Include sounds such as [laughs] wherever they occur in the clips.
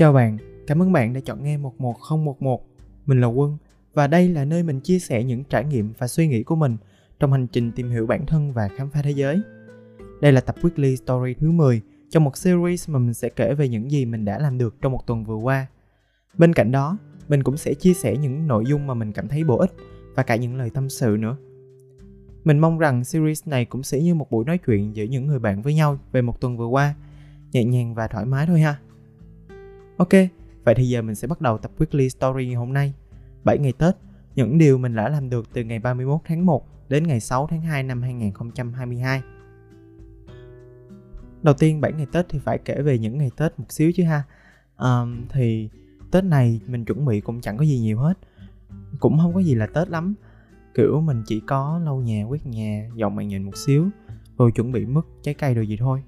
Chào bạn, cảm ơn bạn đã chọn nghe 11011. Mình là Quân và đây là nơi mình chia sẻ những trải nghiệm và suy nghĩ của mình trong hành trình tìm hiểu bản thân và khám phá thế giới. Đây là tập Weekly Story thứ 10 trong một series mà mình sẽ kể về những gì mình đã làm được trong một tuần vừa qua. Bên cạnh đó, mình cũng sẽ chia sẻ những nội dung mà mình cảm thấy bổ ích và cả những lời tâm sự nữa. Mình mong rằng series này cũng sẽ như một buổi nói chuyện giữa những người bạn với nhau về một tuần vừa qua, nhẹ nhàng và thoải mái thôi ha. Ok, vậy thì giờ mình sẽ bắt đầu tập Weekly Story ngày hôm nay. 7 ngày Tết, những điều mình đã làm được từ ngày 31 tháng 1 đến ngày 6 tháng 2 năm 2022. Đầu tiên 7 ngày Tết thì phải kể về những ngày Tết một xíu chứ ha. Um, thì Tết này mình chuẩn bị cũng chẳng có gì nhiều hết. Cũng không có gì là Tết lắm. Kiểu mình chỉ có lau nhà, quét nhà, dọn màn nhìn một xíu, rồi chuẩn bị mứt, trái cây đồ gì thôi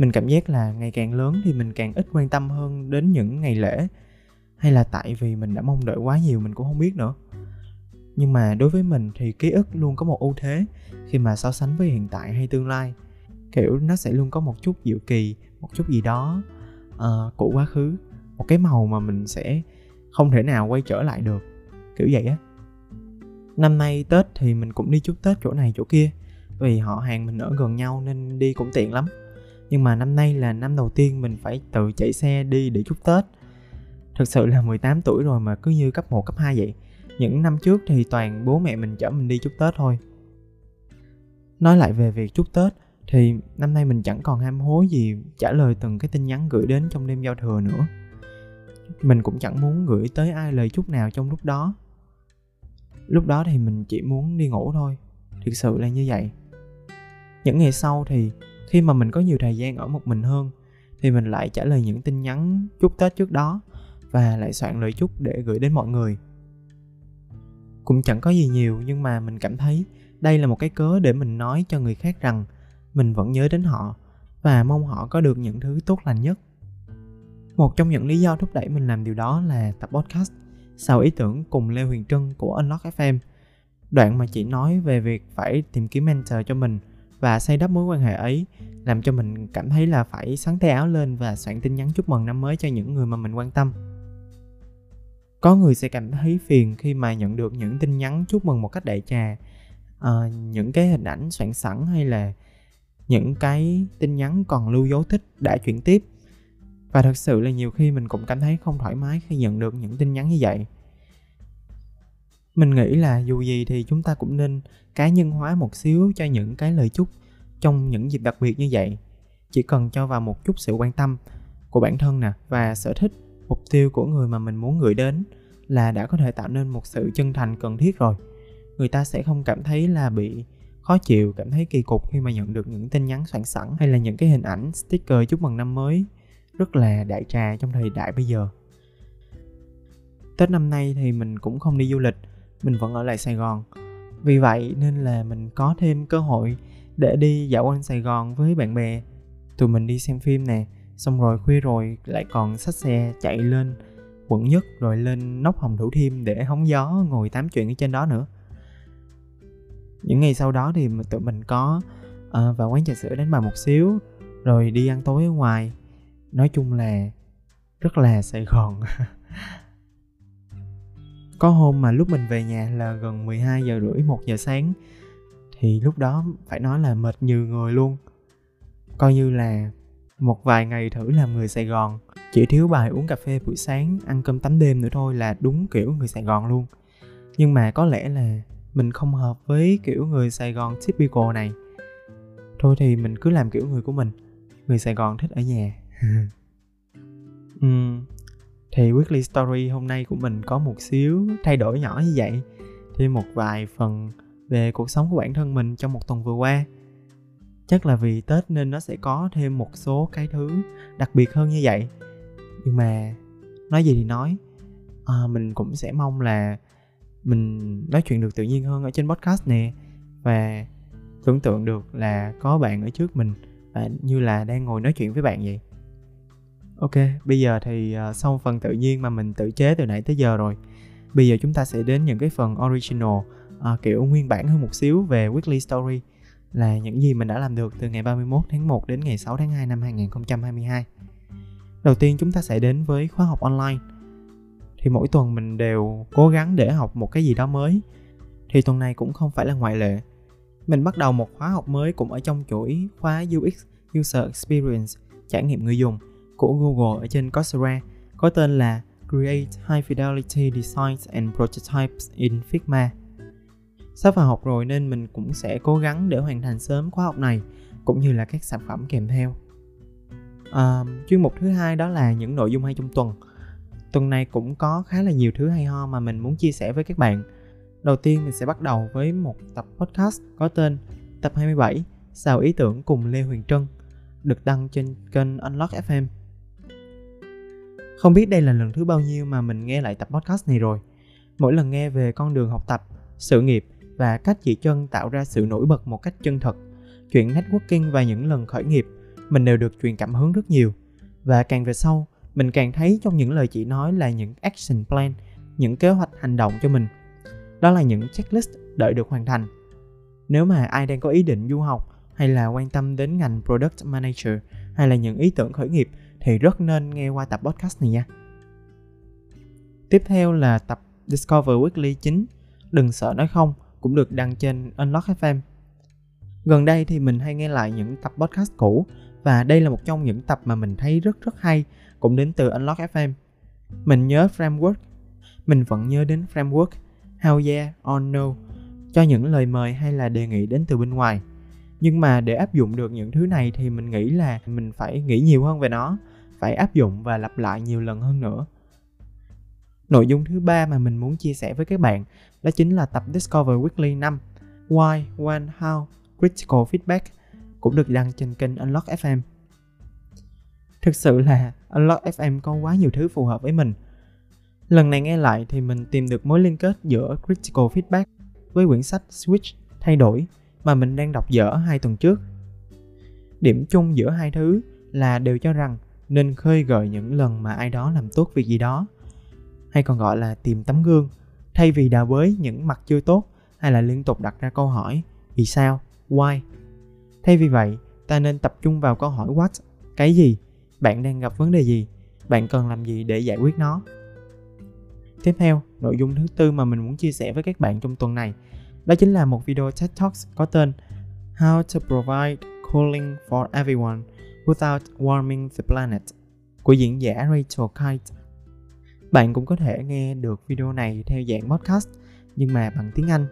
mình cảm giác là ngày càng lớn thì mình càng ít quan tâm hơn đến những ngày lễ. Hay là tại vì mình đã mong đợi quá nhiều mình cũng không biết nữa. Nhưng mà đối với mình thì ký ức luôn có một ưu thế khi mà so sánh với hiện tại hay tương lai. Kiểu nó sẽ luôn có một chút diệu kỳ một chút gì đó uh, của quá khứ. Một cái màu mà mình sẽ không thể nào quay trở lại được. Kiểu vậy á. Năm nay tết thì mình cũng đi chúc tết chỗ này chỗ kia. Vì họ hàng mình ở gần nhau nên đi cũng tiện lắm nhưng mà năm nay là năm đầu tiên mình phải tự chạy xe đi để chúc Tết. Thực sự là 18 tuổi rồi mà cứ như cấp 1, cấp 2 vậy. Những năm trước thì toàn bố mẹ mình chở mình đi chúc Tết thôi. Nói lại về việc chúc Tết thì năm nay mình chẳng còn ham hố gì trả lời từng cái tin nhắn gửi đến trong đêm giao thừa nữa. Mình cũng chẳng muốn gửi tới ai lời chúc nào trong lúc đó. Lúc đó thì mình chỉ muốn đi ngủ thôi. Thực sự là như vậy. Những ngày sau thì khi mà mình có nhiều thời gian ở một mình hơn, thì mình lại trả lời những tin nhắn chúc tết trước đó và lại soạn lời chúc để gửi đến mọi người. Cũng chẳng có gì nhiều, nhưng mà mình cảm thấy đây là một cái cớ để mình nói cho người khác rằng mình vẫn nhớ đến họ và mong họ có được những thứ tốt lành nhất. Một trong những lý do thúc đẩy mình làm điều đó là tập podcast sau ý tưởng cùng lê huyền trân của unlock fm đoạn mà chỉ nói về việc phải tìm kiếm mentor cho mình và xây đắp mối quan hệ ấy làm cho mình cảm thấy là phải sắn tay áo lên và soạn tin nhắn chúc mừng năm mới cho những người mà mình quan tâm. Có người sẽ cảm thấy phiền khi mà nhận được những tin nhắn chúc mừng một cách đại trà à, những cái hình ảnh soạn sẵn hay là những cái tin nhắn còn lưu dấu thích đã chuyển tiếp. Và thật sự là nhiều khi mình cũng cảm thấy không thoải mái khi nhận được những tin nhắn như vậy mình nghĩ là dù gì thì chúng ta cũng nên cá nhân hóa một xíu cho những cái lời chúc trong những dịp đặc biệt như vậy. Chỉ cần cho vào một chút sự quan tâm của bản thân nè và sở thích, mục tiêu của người mà mình muốn gửi đến là đã có thể tạo nên một sự chân thành cần thiết rồi. Người ta sẽ không cảm thấy là bị khó chịu, cảm thấy kỳ cục khi mà nhận được những tin nhắn soạn sẵn hay là những cái hình ảnh, sticker chúc mừng năm mới rất là đại trà trong thời đại bây giờ. Tết năm nay thì mình cũng không đi du lịch mình vẫn ở lại Sài Gòn. Vì vậy nên là mình có thêm cơ hội để đi dạo quanh Sài Gòn với bạn bè. Tụi mình đi xem phim nè, xong rồi khuya rồi lại còn xách xe chạy lên quận nhất rồi lên nóc hồng thủ thiêm để hóng gió ngồi tám chuyện ở trên đó nữa. Những ngày sau đó thì tụi mình có uh, vào quán trà sữa đánh bài một xíu rồi đi ăn tối ở ngoài. Nói chung là rất là Sài Gòn. [laughs] có hôm mà lúc mình về nhà là gần 12 giờ rưỡi 1 giờ sáng. Thì lúc đó phải nói là mệt như người luôn. Coi như là một vài ngày thử làm người Sài Gòn. Chỉ thiếu bài uống cà phê buổi sáng ăn cơm tắm đêm nữa thôi là đúng kiểu người Sài Gòn luôn. Nhưng mà có lẽ là mình không hợp với kiểu người Sài Gòn typical này. Thôi thì mình cứ làm kiểu người của mình. Người Sài Gòn thích ở nhà. [laughs] Uhm, thì weekly story hôm nay của mình có một xíu thay đổi nhỏ như vậy. Thêm một vài phần về cuộc sống của bản thân mình trong một tuần vừa qua. Chắc là vì tết nên nó sẽ có thêm một số cái thứ đặc biệt hơn như vậy. Nhưng mà nói gì thì nói. À, mình cũng sẽ mong là mình nói chuyện được tự nhiên hơn ở trên podcast nè. Và tưởng tượng được là có bạn ở trước mình và như là đang ngồi nói chuyện với bạn vậy. Ok, bây giờ thì ờ, uh, xong phần tự nhiên mà mình tự chế từ nãy tới giờ rồi Bây giờ chúng ta sẽ đến những cái phần original uh, Kiểu nguyên bản hơn một xíu về Weekly Story Là những gì mình đã làm được từ ngày 31 tháng 1 đến ngày 6 tháng 2 năm 2022 đầu tiên chúng ta sẽ đến với khóa học online. Thì mỗi tuần mình đều cố gắng để học một cái gì đó mới. Thì tuần này cũng không phải là ngoại lệ. Mình bắt đầu một khóa học mới cũng ở trong chuỗi khóa UX User Experience trải nghiệm người dùng của Google ở trên Coursera có tên là Create High Fidelity Designs and Prototypes in Figma. Sắp vào học rồi nên mình cũng sẽ cố gắng để hoàn thành sớm khóa học này cũng như là các sản phẩm kèm theo. À, chuyên mục thứ hai đó là những nội dung hay trong tuần. Tuần này cũng có khá là nhiều thứ hay ho mà mình muốn chia sẻ với các bạn. Đầu tiên mình sẽ bắt đầu với một tập podcast có tên Tập 27 Xào ý tưởng cùng Lê Huyền Trân được đăng trên kênh Unlock FM. Không biết đây là lần thứ bao nhiêu mà mình nghe lại tập podcast này rồi. Mỗi lần nghe về con đường học tập, sự nghiệp và cách chị Trân tạo ra sự nổi bật một cách chân thật, chuyện networking và những lần khởi nghiệp, mình đều được truyền cảm hứng rất nhiều. Và càng về sau, mình càng thấy trong những lời chị nói là những action plan, những kế hoạch hành động cho mình. Đó là những checklist đợi được hoàn thành. Nếu mà ai đang có ý định du học hay là quan tâm đến ngành product manager hay là những ý tưởng khởi nghiệp thì rất nên nghe qua tập podcast này nha. Tiếp theo là tập Discover Weekly 9 Đừng sợ nói không cũng được đăng trên Unlock FM. Gần đây thì mình hay nghe lại những tập podcast cũ và đây là một trong những tập mà mình thấy rất rất hay cũng đến từ Unlock FM. Mình nhớ framework, mình vẫn nhớ đến framework How yeah or no cho những lời mời hay là đề nghị đến từ bên ngoài. Nhưng mà để áp dụng được những thứ này thì mình nghĩ là mình phải nghĩ nhiều hơn về nó phải áp dụng và lặp lại nhiều lần hơn nữa nội dung thứ ba mà mình muốn chia sẻ với các bạn đó chính là tập Discover Weekly 5 Why, When, How, Critical Feedback cũng được đăng trên kênh Unlock FM. Thực sự là Unlock FM có quá nhiều thứ phù hợp với mình. Lần này nghe lại thì mình tìm được mối liên kết giữa Critical Feedback với quyển sách Switch Thay đổi mà mình đang đọc dở hai tuần trước. Điểm chung giữa hai thứ là đều cho rằng nên khơi gợi những lần mà ai đó làm tốt việc gì đó. Hay còn gọi là tìm tấm gương. Thay vì đào bới những mặt chưa tốt, hay là liên tục đặt ra câu hỏi, vì sao? Why? Thay vì vậy, ta nên tập trung vào câu hỏi, what? Cái gì? Bạn đang gặp vấn đề gì? Bạn cần làm gì để giải quyết nó? Tiếp theo, nội dung thứ tư mà mình muốn chia sẻ với các bạn trong tuần này, đó chính là một video TED Talks có tên How to Provide Cooling for Everyone. Without Warming the Planet của diễn giả Rachel Kite. Bạn cũng có thể nghe được video này theo dạng podcast nhưng mà bằng tiếng Anh.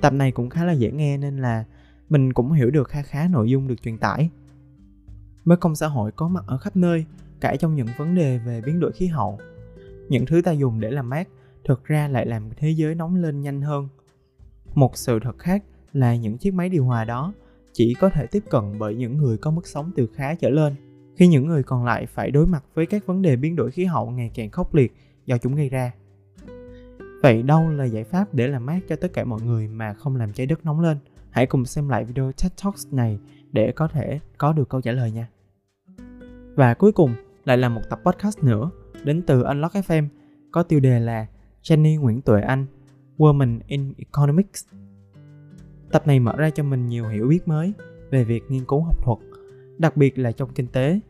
Tập này cũng khá là dễ nghe nên là mình cũng hiểu được khá khá nội dung được truyền tải. Mới công xã hội có mặt ở khắp nơi, cả trong những vấn đề về biến đổi khí hậu. Những thứ ta dùng để làm mát thực ra lại làm thế giới nóng lên nhanh hơn. Một sự thật khác là những chiếc máy điều hòa đó chỉ có thể tiếp cận bởi những người có mức sống từ khá trở lên. Khi những người còn lại phải đối mặt với các vấn đề biến đổi khí hậu ngày càng khốc liệt do chúng gây ra. Vậy đâu là giải pháp để làm mát cho tất cả mọi người mà không làm trái đất nóng lên? Hãy cùng xem lại video TED Talks này để có thể có được câu trả lời nha. Và cuối cùng lại là một tập podcast nữa, đến từ Unlock FM có tiêu đề là Jenny Nguyễn Tuệ Anh, Woman in Economics. Tập này mở ra cho mình nhiều hiểu biết mới về việc nghiên cứu học thuật, đặc biệt là trong kinh tế.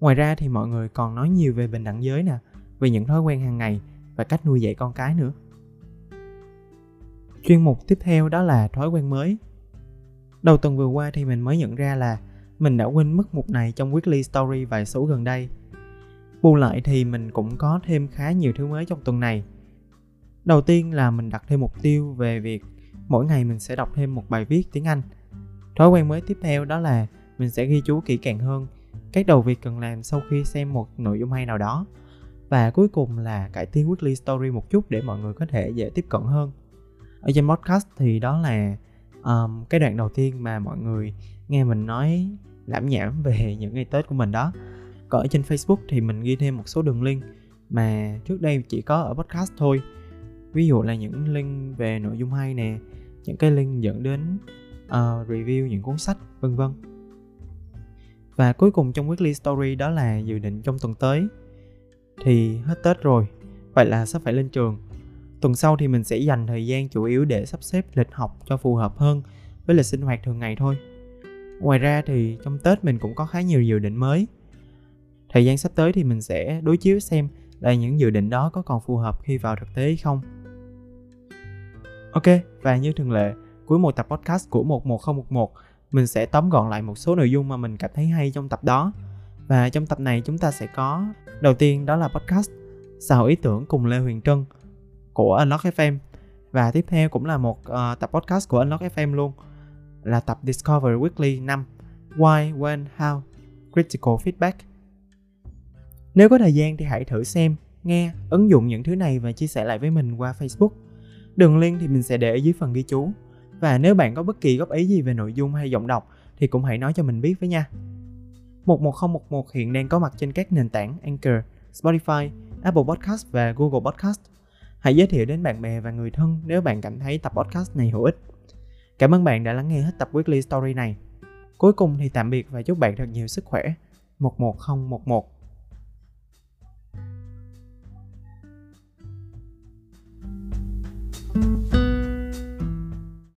Ngoài ra thì mọi người còn nói nhiều về bình đẳng giới nè, về những thói quen hàng ngày và cách nuôi dạy con cái nữa. Chuyên mục tiếp theo đó là thói quen mới. Đầu tuần vừa qua thì mình mới nhận ra là mình đã quên mất mục này trong weekly story vài số gần đây. Bù lại thì mình cũng có thêm khá nhiều thứ mới trong tuần này. Đầu tiên là mình đặt thêm mục tiêu về việc mỗi ngày mình sẽ đọc thêm một bài viết tiếng Anh. Thói quen mới tiếp theo đó là mình sẽ ghi chú kỹ càng hơn các đầu việc cần làm sau khi xem một nội dung hay nào đó. Và cuối cùng là cải tiến weekly story một chút để mọi người có thể dễ tiếp cận hơn. Ở trên podcast thì đó là um, cái đoạn đầu tiên mà mọi người nghe mình nói lãm nhảm [laughs] về những ngày Tết của mình đó. Còn ở trên Facebook thì mình ghi thêm một số đường link mà trước đây chỉ có ở podcast thôi ví dụ là những link về nội dung hay nè những cái link dẫn đến uh, review những cuốn sách vân vân. Và cuối cùng trong weekly story đó là dự định trong tuần tới thì hết tết rồi vậy là sắp phải lên trường. Tuần sau thì mình sẽ dành thời gian chủ yếu để sắp xếp lịch học cho phù hợp hơn với lịch sinh hoạt thường ngày thôi. Ngoài ra thì trong tết mình cũng có khá nhiều dự định mới. Thời gian sắp tới thì mình sẽ đối chiếu xem là những dự định đó có còn phù hợp khi vào thực tế hay không. Ok, và như thường lệ, cuối một tập podcast của 11011, mình sẽ tóm gọn lại một số nội dung mà mình cảm thấy hay trong tập đó. Và trong tập này chúng ta sẽ có đầu tiên đó là podcast Sao ý tưởng cùng Lê Huyền Trân của Unlock FM và tiếp theo cũng là một uh, tập podcast của Unlock FM luôn là tập Discover Weekly 5 Why, When, How Critical Feedback. Nếu có thời gian thì hãy thử xem, nghe, ứng dụng những thứ này và chia sẻ lại với mình qua Facebook. Đường link thì mình sẽ để ở dưới phần ghi chú Và nếu bạn có bất kỳ góp ý gì về nội dung hay giọng đọc thì cũng hãy nói cho mình biết với nha 11011 hiện đang có mặt trên các nền tảng Anchor, Spotify, Apple Podcast và Google Podcast. Hãy giới thiệu đến bạn bè và người thân nếu bạn cảm thấy tập podcast này hữu ích. Cảm ơn bạn đã lắng nghe hết tập Weekly Story này. Cuối cùng thì tạm biệt và chúc bạn thật nhiều sức khỏe. 11011